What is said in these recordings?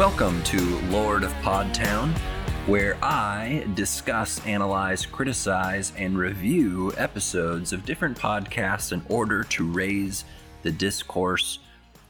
Welcome to Lord of Podtown, where I discuss, analyze, criticize, and review episodes of different podcasts in order to raise the discourse.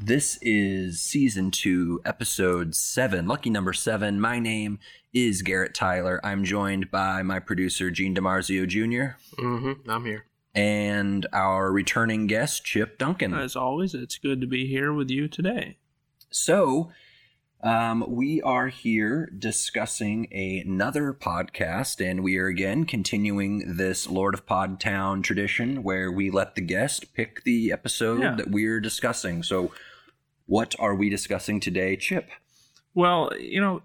This is season two, episode seven, lucky number seven. My name is Garrett Tyler. I'm joined by my producer, Gene DiMarzio Jr., Mm-hmm. I'm here. and our returning guest, Chip Duncan. As always, it's good to be here with you today. So, um, we are here discussing another podcast, and we are again continuing this Lord of Podtown tradition where we let the guest pick the episode Yeah. that we're discussing. So, what are we discussing today, Chip? Well, you know,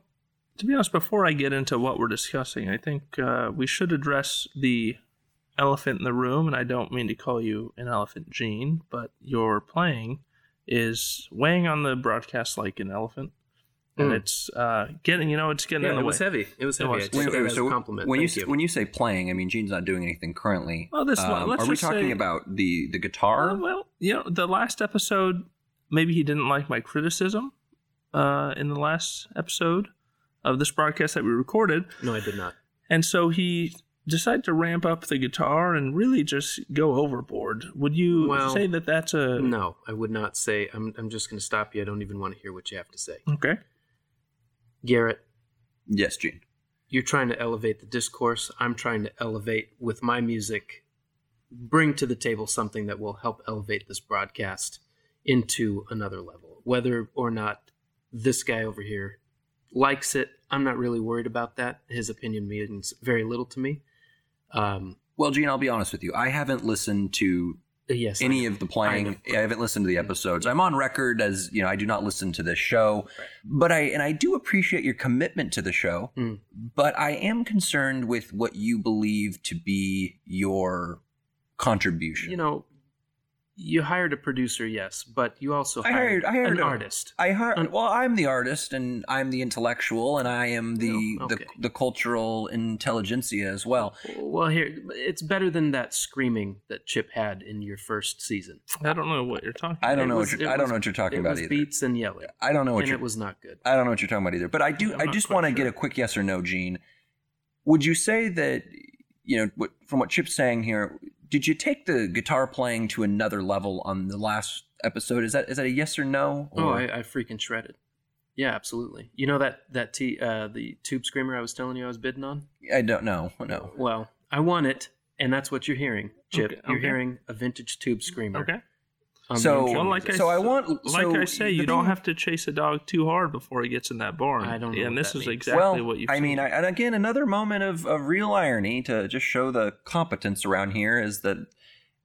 to be honest, before I get into what we're discussing, I think uh, we should address the elephant in the room. And I don't mean to call you an elephant, Gene, but your playing is weighing on the broadcast like an elephant. And Mm. it's uh, getting, you know, it's getting in Yeah, the it was heavy. It was heavy It heavy. was. I take that as a compliment. when you, Thank s- when you say playing, I mean Gene's not doing anything currently. Well, this- Um, let's are we just talking say- about the the guitar? Uh, well, you know, the last episode, maybe he didn't like my criticism uh, in the last episode of this broadcast that we recorded. no, I did not. And so he decided to ramp up the guitar and really just go overboard. Would you Well, say that that's a. No, I would not say. I'm. I'm just going to stop you. I don't even want to hear what you have to say, Okay. Garrett. yes, Gene. You're trying to elevate the discourse. I'm trying to elevate with my music, bring to the table something that will help elevate this broadcast into another level. Whether or not this guy over here likes it, I'm not really worried about that. His opinion means very little to me. Um, Well, Gene, I'll be honest with you. I haven't listened to yes, any of the I playing. know. I haven't listened to the episodes. I'm on record as you know I do not listen to this show, but I and I do appreciate your commitment to the show. Mm. But I am concerned with what you believe to be your contribution. you know, you hired a producer, yes, but you also I hired, hired- I hired an a- artist. I hired. Un- well, I'm the artist, and I'm the intellectual, and I am the Oh, okay. the, the cultural intelligentsia as well. Well, here it's better than that screaming that Chip had in your first season. I don't know what you're talking I don't It know was- what you're, I don't was- know what you're talking it about was either. beats and yelling, I don't know what and you're. it was not good. I don't know what you're talking about either. But I do. I'm I just want to sure. get a quick yes or no, Gene. Would you say that you know from what Chip's saying here? Did you take the guitar playing to another level on the last episode? Is that is that a yes or no? Oh, I, I freaking shredded. Yeah, absolutely. You know that that t uh, the tube screamer I was telling you I was bidding on. I don't know. No. Well, I won it, and that's what you're hearing, Chip. Okay, You're okay. hearing a vintage tube screamer. Okay. On the So- Well, like. I, So I s- want- like so I say, the you don't thing- have to chase a dog too hard before he gets in that barn. I don't know And what this that is means. exactly well, what you. I mean, I, and again, another moment of, of real irony to just show the competence around here is that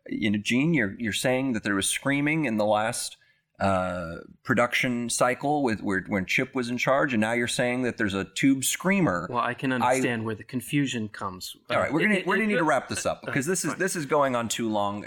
you know, Gene, you're you're saying that there was screaming in the last uh, production cycle with where when Chip was in charge, and now you're saying that there's a tube screamer. Well, I can understand where the confusion comes. All right, we're gonna It- it- we're gonna it- need to wrap this up because this is fine. this is going on too long.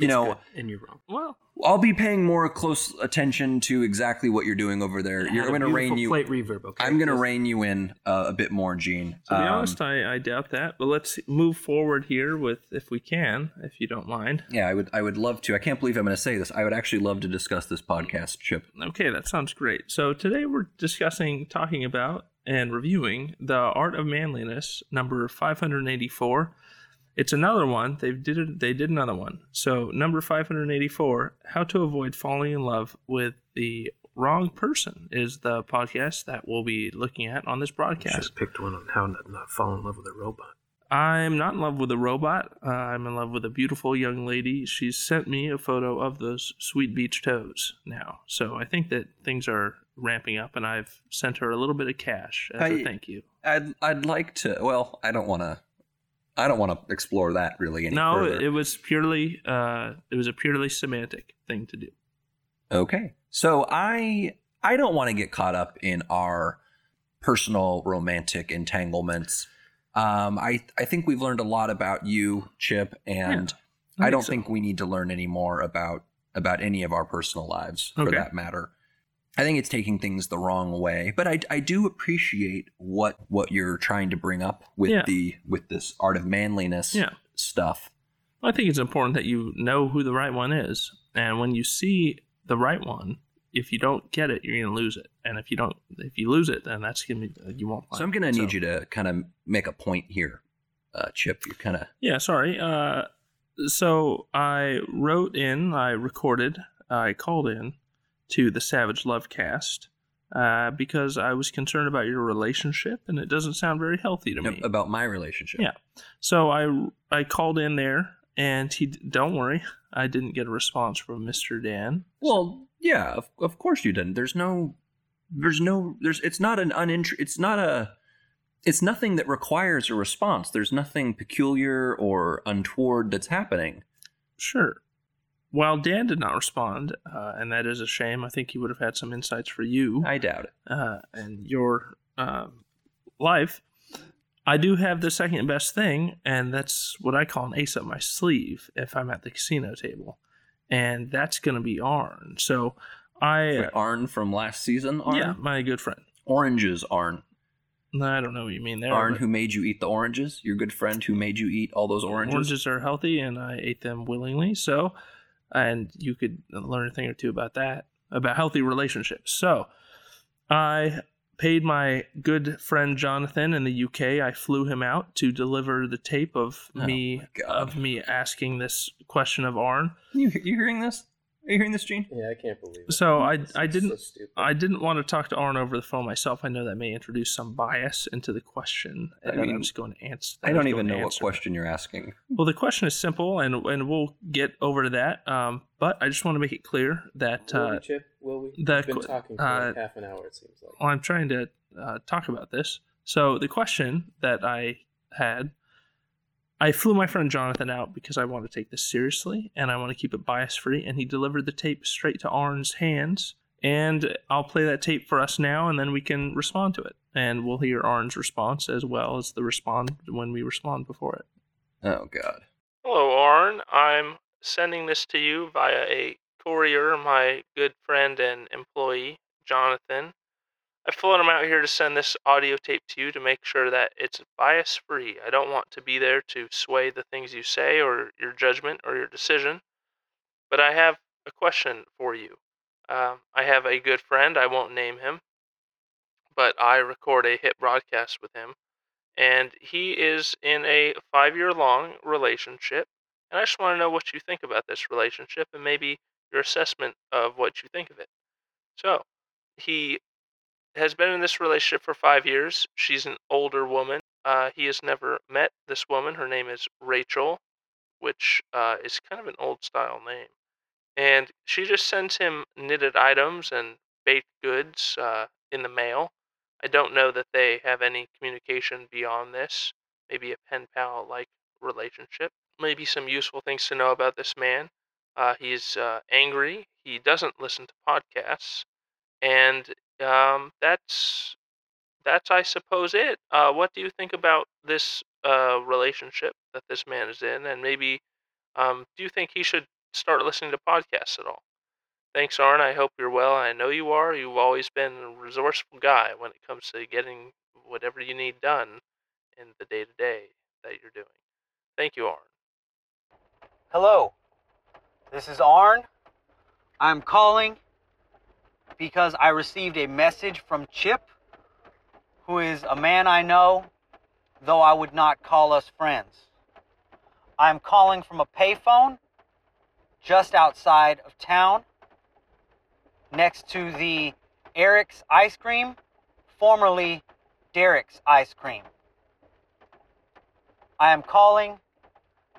You it's know, good, and you're wrong. well, I'll be paying more close attention to exactly what you're doing over there. You're going to rein you. plate reverb. Okay, I'm going to rein you in uh, a bit more, Gene. to be Um, honest, I, I doubt that. But let's move forward here with, if we can, if you don't mind. Yeah, I would. I would love to. I can't believe I'm going to say this. I would actually love to discuss this podcast, Chip. Okay, that sounds great. So today we're discussing, talking about, and reviewing the Art of Manliness, number 584. It's another one. They did it. They did another one. So number 584, how to avoid falling in love with the wrong person, is the podcast that we'll be looking at on this Should broadcast. just picked one on how not, not fall in love with a robot. I'm not in love with a robot. Uh, I'm in love with a beautiful young lady. She's sent me a photo of those sweet beach toes now. So I think that things are ramping up, and I've sent her a little bit of cash as a I- thank you. I'd. I'd like to. Well, I don't want to. I don't want to explore that really any No, further. it, it was purely uh, it was a purely semantic thing to do. Okay. So I I don't want to get caught up in our personal romantic entanglements. Um, I I think we've learned a lot about you, Chip, and I, think don't so. think we need to learn any more about about any of our personal lives for Okay. that matter. I think it's taking things the wrong way, but I, I do appreciate what what you're trying to bring up with Yeah. the with this art of manliness Yeah. stuff. I think it's important that you know who the right one is, and when you see the right one, if you don't get it, you're gonna lose it, and if you don't, if you lose it, then that's gonna be you won't. So I'm going to need you to kind of make a point here, uh, Chip. You're kind of Yeah, sorry. Uh, so I wrote in, I recorded, I called in to the Savage Love Cast uh, because I was concerned about your relationship, and it doesn't sound very healthy to me. about my relationship. Yeah. So I I called in there, and he don't worry, I didn't get a response from Mister Dan. Well, yeah, of, of course you didn't. There's no, there's no, there's. It's not an unintr. It's not a. It's nothing that requires a response. There's nothing peculiar or untoward that's happening. Sure. While Dan did not respond, uh, and that is a shame, I think he would have had some insights for you I doubt it. uh, and your uh, life. I do have the second best thing, and that's what I call an ace up my sleeve if I'm at the casino table, and that's going to be Arn. So I, Wait, Arn from last season. Arn? yeah, my good friend. Oranges, Arn. No, I don't know what you mean there. Arn, who made you eat the oranges? Your good friend who made you eat all those oranges. oranges are healthy, and I ate them willingly. So, and you could learn a thing or two about that, about healthy relationships. So, I paid my good friend Jonathan in the UK. I flew him out to deliver the tape of Oh me of me asking this question of Arn. You you hearing this? Are you hearing this, Gene? Yeah, I can't believe it. So I It's I didn't stupid. I didn't want to talk to Arn over the phone myself. I know that may introduce some bias into the question, I mean, I'm just going to answer. I don't even know what question you're asking. Well, the question is simple, and and we'll get over to that. Um, but I just want to make it clear that Will uh, we, Chip? Will we? the We've been talking for uh, like half an hour. It seems like. well, I'm trying to uh, talk about this. So the question that I had, I flew my friend Jonathan out because I want to take this seriously and I want to keep it bias free. And he delivered the tape straight to Arn's hands. And I'll play that tape for us now, and then we can respond to it, and we'll hear Arn's response as well as the respond when we respond before it. Oh God. Hello, Arn. I'm sending this to you via a courier, my good friend and employee, Jonathan. I flown him out here to send this audio tape to you to make sure that it's bias free. I don't want to be there to sway the things you say or your judgment or your decision. But I have a question for you. Um, I have a good friend, I won't name him, but I record a hit broadcast with him. And he is in a five year long relationship. And I just want to know what you think about this relationship and maybe your assessment of what you think of it. So, he has been in this relationship for five years. She's an older woman. Uh, he has never met this woman. Her name is Rachel, which uh, is kind of an old style name. And she just sends him knitted items and baked goods uh, in the mail. I don't know that they have any communication beyond this. Maybe a pen pal like relationship. Maybe some useful things to know about this man. Uh, he's uh, angry. He doesn't listen to podcasts, and um, that's that's I suppose it. Uh, what do you think about this uh, relationship that this man is in, and maybe um, do you think he should start listening to podcasts at all? Thanks, Arn. I hope you're well. I know you are. You've always been a resourceful guy when it comes to getting whatever you need done in the day to day that you're doing. Thank you, Arn. Hello, this is Arn. I'm calling because I received a message from Chip, who is a man I know, though I would not call us friends. I'm calling from a payphone just outside of town, next to the Eric's Ice Cream, formerly Derek's Ice Cream. I am calling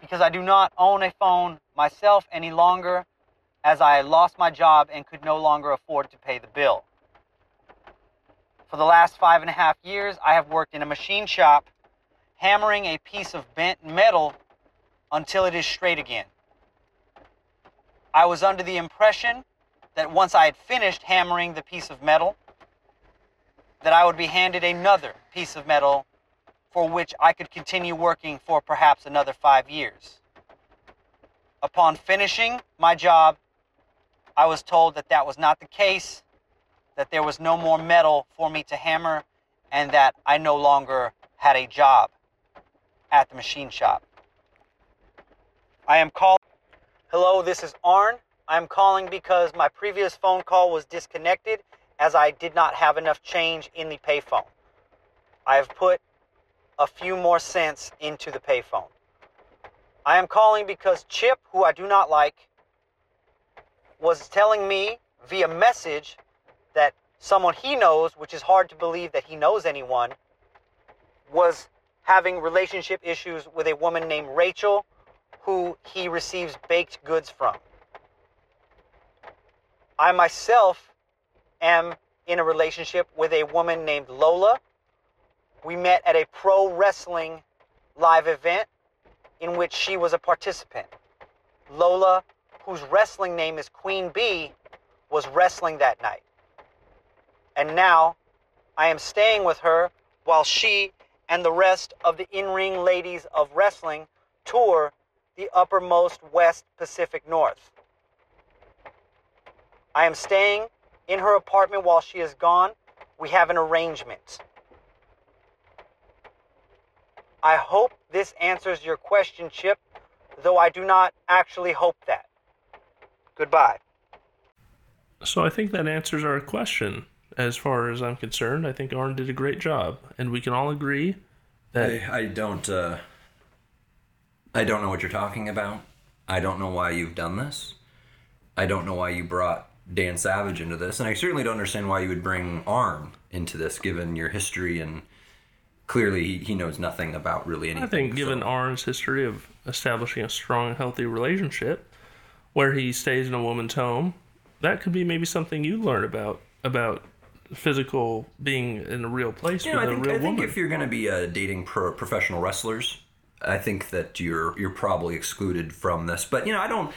because I do not own a phone myself any longer as I lost my job and could no longer afford to pay the bill. For the last five and a half years, I have worked in a machine shop hammering a piece of bent metal until it is straight again. I was under the impression that once I had finished hammering the piece of metal, that I would be handed another piece of metal for which I could continue working for perhaps another five years. Upon finishing my job, I was told that that was not the case, that there was no more metal for me to hammer, and that I no longer had a job at the machine shop. I am called. Hello, this is Arn. I'm calling because my previous phone call was disconnected as I did not have enough change in the payphone. I have put a few more cents into the payphone. I am calling because Chip, who I do not like, was telling me via message that someone he knows, which is hard to believe that he knows anyone, was having relationship issues with a woman named Rachel, who he receives baked goods from. I myself am in a relationship with a woman named Lola. We met at a pro wrestling live event in which she was a participant. Lola, whose wrestling name is Queen Bee, was wrestling that night. And now I am staying with her while she and the rest of the in ring ladies of wrestling tour the uppermost West Pacific North. I am staying in her apartment while she is gone. We have an arrangement. I hope this answers your question, Chip, though I do not actually hope that. Goodbye. So I think that answers our question. As far as I'm concerned, I think Arn did a great job, and we can all agree that I, I don't. Uh, I don't know what you're talking about. I don't know why you've done this. I don't know why you brought Dan Savage into this, and I certainly don't understand why you would bring Arn into this, given your history and clearly he, he knows nothing about really anything. I think, so- given Arn's history of establishing a strong, healthy relationship where he stays in a woman's home, that could be maybe something you learn about about physical being in a real place You know, with I a think, real I think woman. if you're going to be uh, dating pro- professional wrestlers, I think that you're you're probably excluded from this. But you know, I don't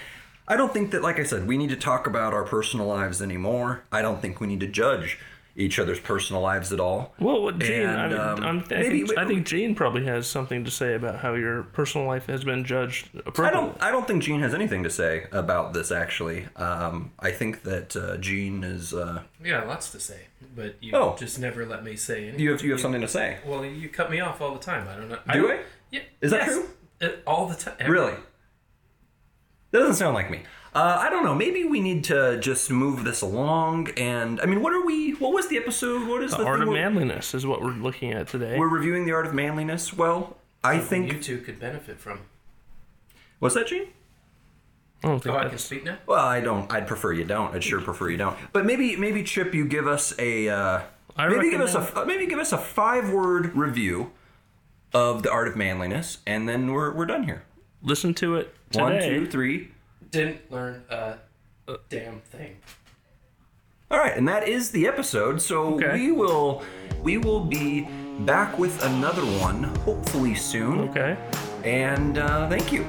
I don't think that like I said, we need to talk about our personal lives anymore. I don't think we need to judge each other's personal lives at all. well, what Gene, And, I, mean, um, I'm, I, maybe- think, I think Gene probably has something to say about how your personal life has been judged I don't. I don't think Gene has anything to say about this. Actually, um, I think that uh, Gene is. Uh, Yeah, lots to say, but you Oh. just never let me say anything. you have you have something to say. Well, you cut me off all the time. I don't know. Do don't- I? Yeah. Is that yes. true? Uh, all the time. Really? That doesn't sound like me. Uh, I don't know. Maybe we need to just move this along. And I mean, what are we? What was the episode? What is the, the art thing of manliness is what we're looking at today. we're reviewing the art of manliness. Well, I think. you two could benefit from. What's that, Gene? I don't think Oh, I can speak now. Well, I don't. I'd prefer you don't. I'd sure prefer you don't. But maybe, maybe Chip, you give us a. Uh, I maybe give us a maybe give us a five word review of the art of manliness, and then we're we're done here. listen to it today. One, two, three. Didn't learn a damn thing. All right, and that is the episode. So Okay. we will we will be back with another one hopefully soon. Okay. And uh, thank you.